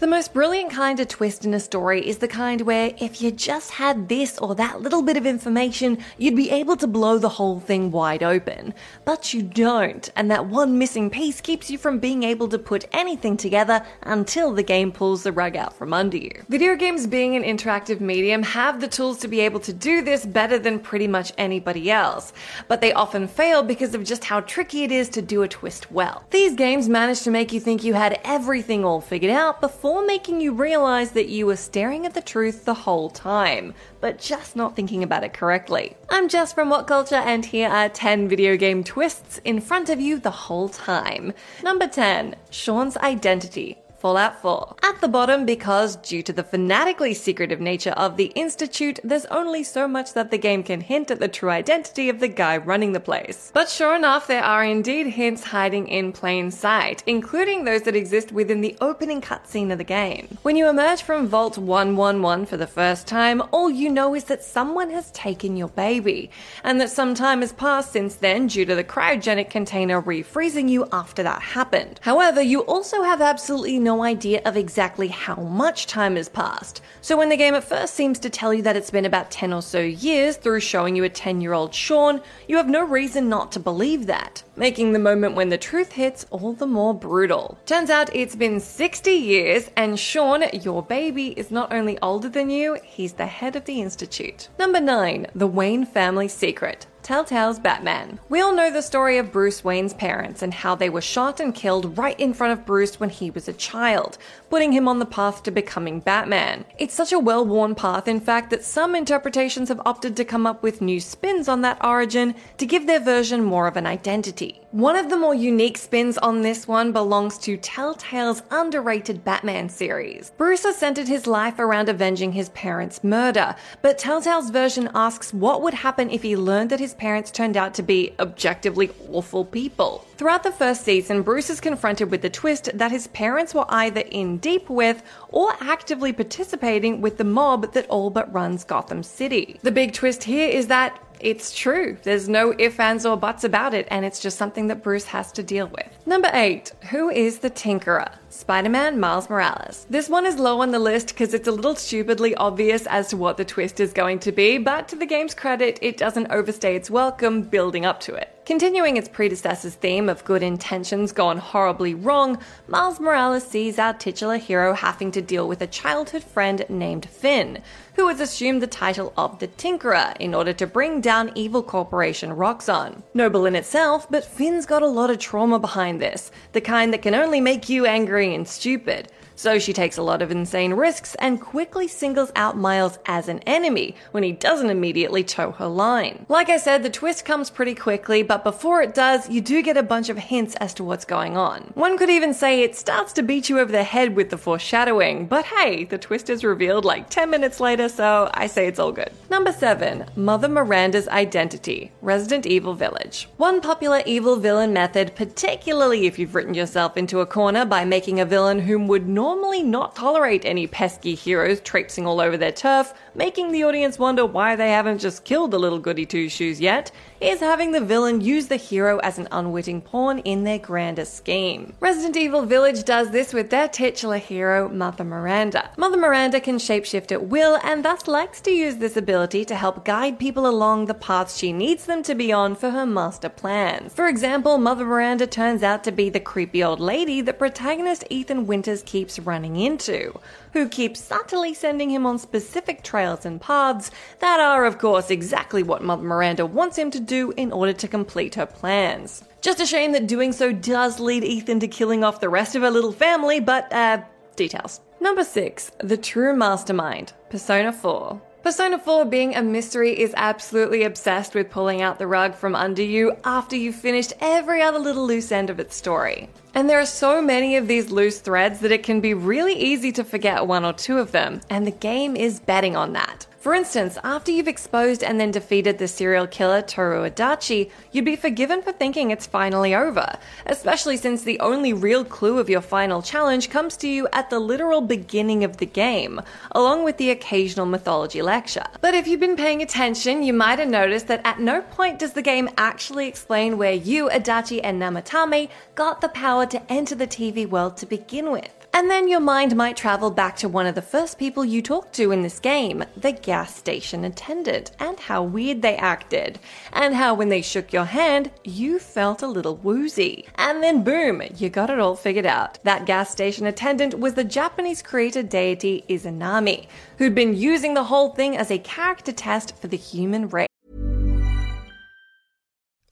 The most brilliant kind of twist in a story is the kind where if you just had this or that little bit of information, you'd be able to blow the whole thing wide open. But you don't, and that one missing piece keeps you from being able to put anything together until the game pulls the rug out from under you. Video games being an interactive medium have the tools to be able to do this better than pretty much anybody else, but they often fail because of just how tricky it is to do a twist well. These games manage to make you think you had everything all figured out before making you realize that you were staring at the truth the whole time, but just not thinking about it correctly. I'm Jess from What Culture, and here are 10 video game twists in front of you the whole time. Number 10 Sean's Identity. Fallout 4. At the bottom, because due to the fanatically secretive nature of the Institute, there's only so much that the game can hint at the true identity of the guy running the place. But sure enough, there are indeed hints hiding in plain sight, including those that exist within the opening cutscene of the game. When you emerge from Vault 111 for the first time, all you know is that someone has taken your baby, and that some time has passed since then due to the cryogenic container refreezing you after that happened. However, you also have absolutely no no idea of exactly how much time has passed. So when the game at first seems to tell you that it's been about 10 or so years through showing you a 10 year old Sean, you have no reason not to believe that, making the moment when the truth hits all the more brutal. Turns out it's been 60 years, and Sean, your baby, is not only older than you, he's the head of the Institute. Number 9. The Wayne Family Secret. Telltale's Batman. We all know the story of Bruce Wayne's parents and how they were shot and killed right in front of Bruce when he was a child, putting him on the path to becoming Batman. It's such a well worn path, in fact, that some interpretations have opted to come up with new spins on that origin to give their version more of an identity. One of the more unique spins on this one belongs to Telltale's underrated Batman series. Bruce has centered his life around avenging his parents' murder, but Telltale's version asks what would happen if he learned that his parents turned out to be objectively awful people. Throughout the first season, Bruce is confronted with the twist that his parents were either in deep with or actively participating with the mob that all but runs Gotham City. The big twist here is that it's true. There's no ifs, ands, or buts about it, and it's just something that Bruce has to deal with. Number 8. Who is the Tinkerer? Spider Man Miles Morales. This one is low on the list because it's a little stupidly obvious as to what the twist is going to be, but to the game's credit, it doesn't overstay its welcome building up to it. Continuing its predecessor's theme of good intentions gone horribly wrong, Miles Morales sees our titular hero having to deal with a childhood friend named Phin, who has assumed the title of the Tinkerer in order to bring down evil corporation Roxxon. Noble in itself, but Phin's got a lot of trauma behind this, the kind that can only make you angry and stupid. So she takes a lot of insane risks and quickly singles out Miles as an enemy when he doesn't immediately toe her line. Like I said, the twist comes pretty quickly, but before it does, you do get a bunch of hints as to what's going on. One could even say it starts to beat you over the head with the foreshadowing, but hey, the twist is revealed like 10 minutes later, so I say it's all good. Number 7. Mother Miranda's Identity Resident Evil Village. One popular evil villain method, particularly if you've written yourself into a corner by making a villain whom would normally not tolerate any pesky heroes traipsing all over their turf, making the audience wonder why they haven't just killed the little goody two shoes yet, is having the villain use the hero as an unwitting pawn in their grander scheme. Resident Evil Village does this with their titular hero, Mother Miranda. Mother Miranda can shapeshift at will and thus likes to use this ability to help guide people along the path she needs them to be on for her master plans. For example, Mother Miranda turns out to be the creepy old lady that protagonist Ethan Winters keeps running into, who keeps subtly sending him on specific trails and paths that are, of course, exactly what Mother Miranda wants him to do in order to complete her plans. Just a shame that doing so does lead Ethan to killing off the rest of her little family, but, uh, details. Number 6. The True Mastermind, Persona 4. Persona 4 being a mystery is absolutely obsessed with pulling out the rug from under you after you've finished every other little loose end of its story. And there are so many of these loose threads that it can be really easy to forget one or two of them, and the game is betting on that. For instance, after you've exposed and then defeated the serial killer Toru Adachi, you'd be forgiven for thinking it's finally over, especially since the only real clue of your final challenge comes to you at the literal beginning of the game, along with the occasional mythology lecture. But if you've been paying attention, you might have noticed that at no point does the game actually explain where you, Adachi, and Namatame got the power to enter the TV world to begin with. And then your mind might travel back to one of the first people you talked to in this game, the gas station attendant, and how weird they acted, and how when they shook your hand, you felt a little woozy. And then boom, you got it all figured out. That gas station attendant was the Japanese creator deity Izanami, who'd been using the whole thing as a character test for the human race.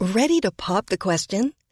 Ready to pop the question?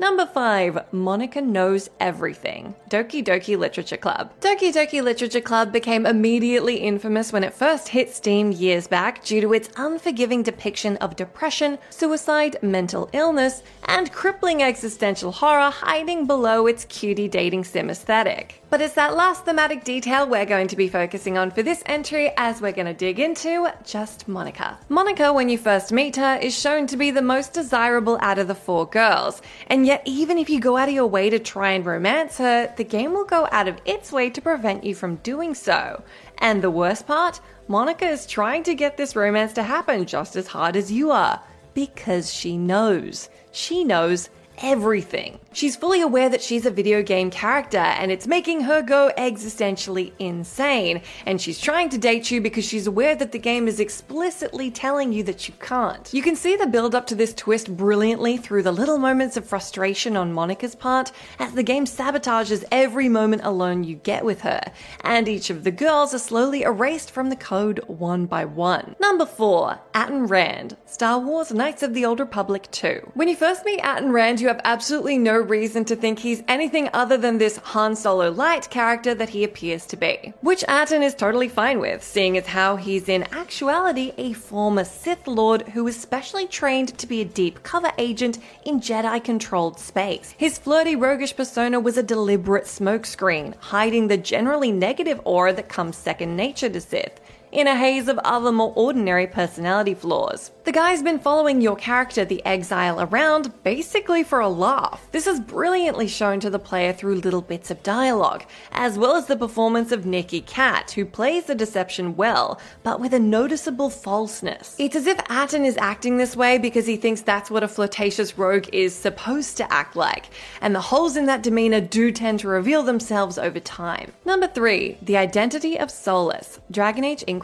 Number 5. Monika Knows Everything. Doki Doki Literature Club. Doki Doki Literature Club became immediately infamous when it first hit Steam years back due to its unforgiving depiction of depression, suicide, mental illness, and crippling existential horror hiding below its cutie dating sim aesthetic. But it's that last thematic detail we're going to be focusing on for this entry as we're going to dig into just Monika. Monika, when you first meet her, is shown to be the most desirable out of the four girls and yet, even if you go out of your way to try and romance her, the game will go out of its way to prevent you from doing so. And the worst part, Monika is trying to get this romance to happen just as hard as you are. Because she knows. She knows everything. She's fully aware that she's a video game character and it's making her go existentially insane. And she's trying to date you because she's aware that the game is explicitly telling you that you can't. You can see the build up to this twist brilliantly through the little moments of frustration on Monika's part as the game sabotages every moment alone you get with her. And each of the girls are slowly erased from the code one by one. Number 4. Atton Rand, Star Wars Knights of the Old Republic 2. When you first meet Atton Rand, you have absolutely no reason to think he's anything other than this Han Solo light character that he appears to be. Which Atton is totally fine with, seeing as how he's in actuality a former Sith Lord who was specially trained to be a deep cover agent in Jedi controlled space. His flirty, roguish persona was a deliberate smokescreen, hiding the generally negative aura that comes second nature to Sith in a haze of other more ordinary personality flaws. The guy's been following your character, the exile, around basically for a laugh. This is brilliantly shown to the player through little bits of dialogue, as well as the performance of Nicky Katt, who plays the deception well, but with a noticeable falseness. It's as if Atton is acting this way because he thinks that's what a flirtatious rogue is supposed to act like, and the holes in that demeanor do tend to reveal themselves over time. Number 3. The Identity of Solas, Dragon Age Inquisition.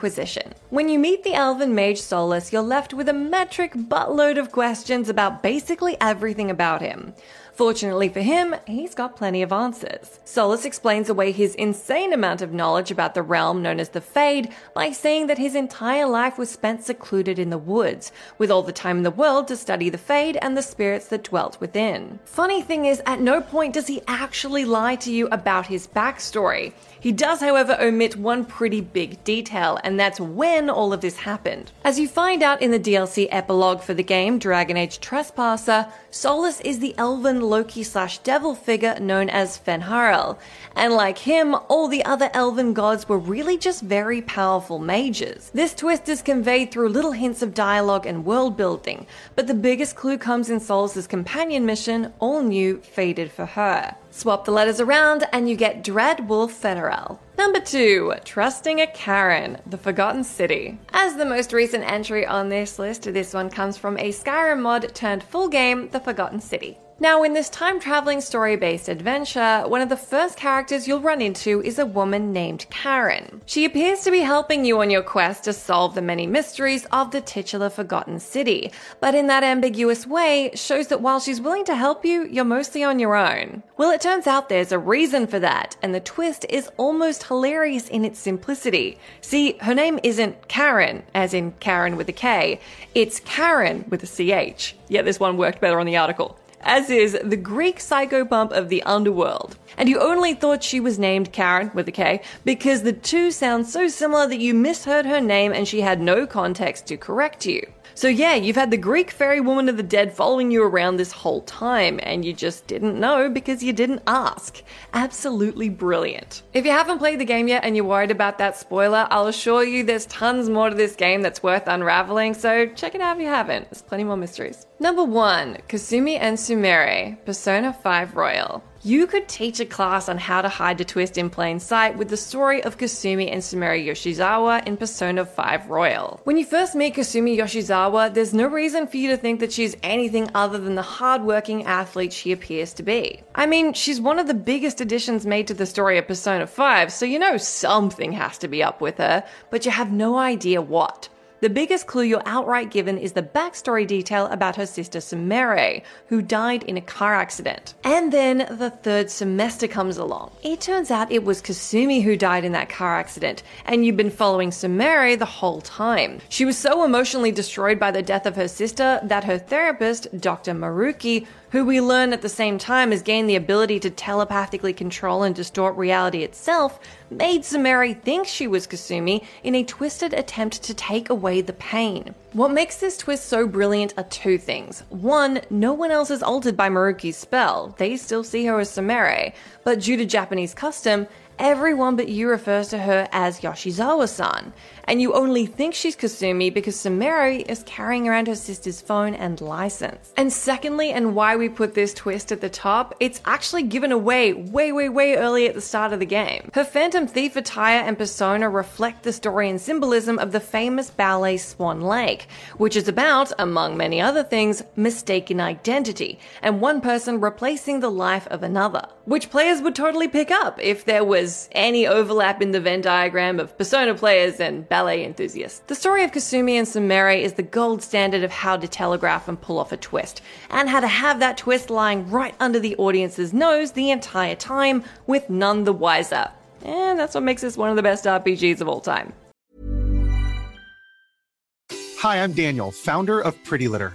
When you meet the elven mage Solas, you're left with a metric buttload of questions about basically everything about him. Fortunately for him, he's got plenty of answers. Solas explains away his insane amount of knowledge about the realm known as the Fade by saying that his entire life was spent secluded in the woods, with all the time in the world to study the Fade and the spirits that dwelt within. Funny thing is, at no point does he actually lie to you about his backstory. He does, however, omit one pretty big detail, and that's when all of this happened. As you find out in the DLC epilogue for the game, Dragon Age Trespasser, Solas is the elven Loki slash devil figure known as Fen'Harel, and like him, all the other elven gods were really just very powerful mages. This twist is conveyed through little hints of dialogue and world building, but the biggest clue comes in Solas' companion mission, All New Faded for Her. Swap the letters around and you get Dread Wolf Fen'Harel. Number 2. Trusting a Karen, The Forgotten City. As the most recent entry on this list, this one comes from a Skyrim mod turned full game, The Forgotten City. Now, in this time traveling story based adventure, one of the first characters you'll run into is a woman named Karen. She appears to be helping you on your quest to solve the many mysteries of the titular Forgotten City, but in that ambiguous way, shows that while she's willing to help you, you're mostly on your own. Well, it turns out there's a reason for that, and the twist is almost hilarious in its simplicity. See, her name isn't Karen, as in Karen with a K, it's Charon with a CH. Yeah, this one worked better on the article as is the Greek psychopomp of the underworld. And you only thought she was named Karen with a K because the two sound so similar that you misheard her name and she had no context to correct you. So, yeah, you've had the Greek ferry woman of the dead following you around this whole time, and you just didn't know because you didn't ask. Absolutely brilliant. If you haven't played the game yet and you're worried about that spoiler, I'll assure you there's tons more to this game that's worth unraveling, so check it out if you haven't. There's plenty more mysteries. Number 1 Kasumi and Sumire, Persona 5 Royal. You could teach a class on how to hide the twist in plain sight with the story of Kasumi and Sumire Yoshizawa in Persona 5 Royal. When you first meet Kasumi Yoshizawa, there's no reason for you to think that she's anything other than the hardworking athlete she appears to be. I mean, she's one of the biggest additions made to the story of Persona 5, so you know something has to be up with her, but you have no idea what. The biggest clue you're outright given is the backstory detail about her sister Sumire, who died in a car accident. And then the third semester comes along. It turns out it was Kasumi who died in that car accident, and you've been following Sumire the whole time. She was so emotionally destroyed by the death of her sister that her therapist, Dr. Maruki, who we learn at the same time has gained the ability to telepathically control and distort reality itself, made Sumire think she was Kasumi in a twisted attempt to take away the pain. What makes this twist so brilliant are two things. One, no one else is altered by Maruki's spell, they still see her as Sumire, but due to Japanese custom, everyone but you refers to her as Yoshizawa san, and you only think she's Kasumi because Sumire is carrying around her sister's phone and license. And secondly, and why we put this twist at the top, it's actually given away way, way, way early at the start of the game. Her Phantom Thief attire and persona reflect the story and symbolism of the famous ballet Swan Lake, which is about, among many other things, mistaken identity, and one person replacing the life of another, which players would totally pick up if there was any overlap in the Venn diagram of persona players and ballet enthusiasts. The story of Kasumi and Sumire is the gold standard of how to telegraph and pull off a twist, and how to have that twist lying right under the audience's nose the entire time with none the wiser. And that's what makes this one of the best RPGs of all time. Hi, I'm Daniel, founder of Pretty Litter.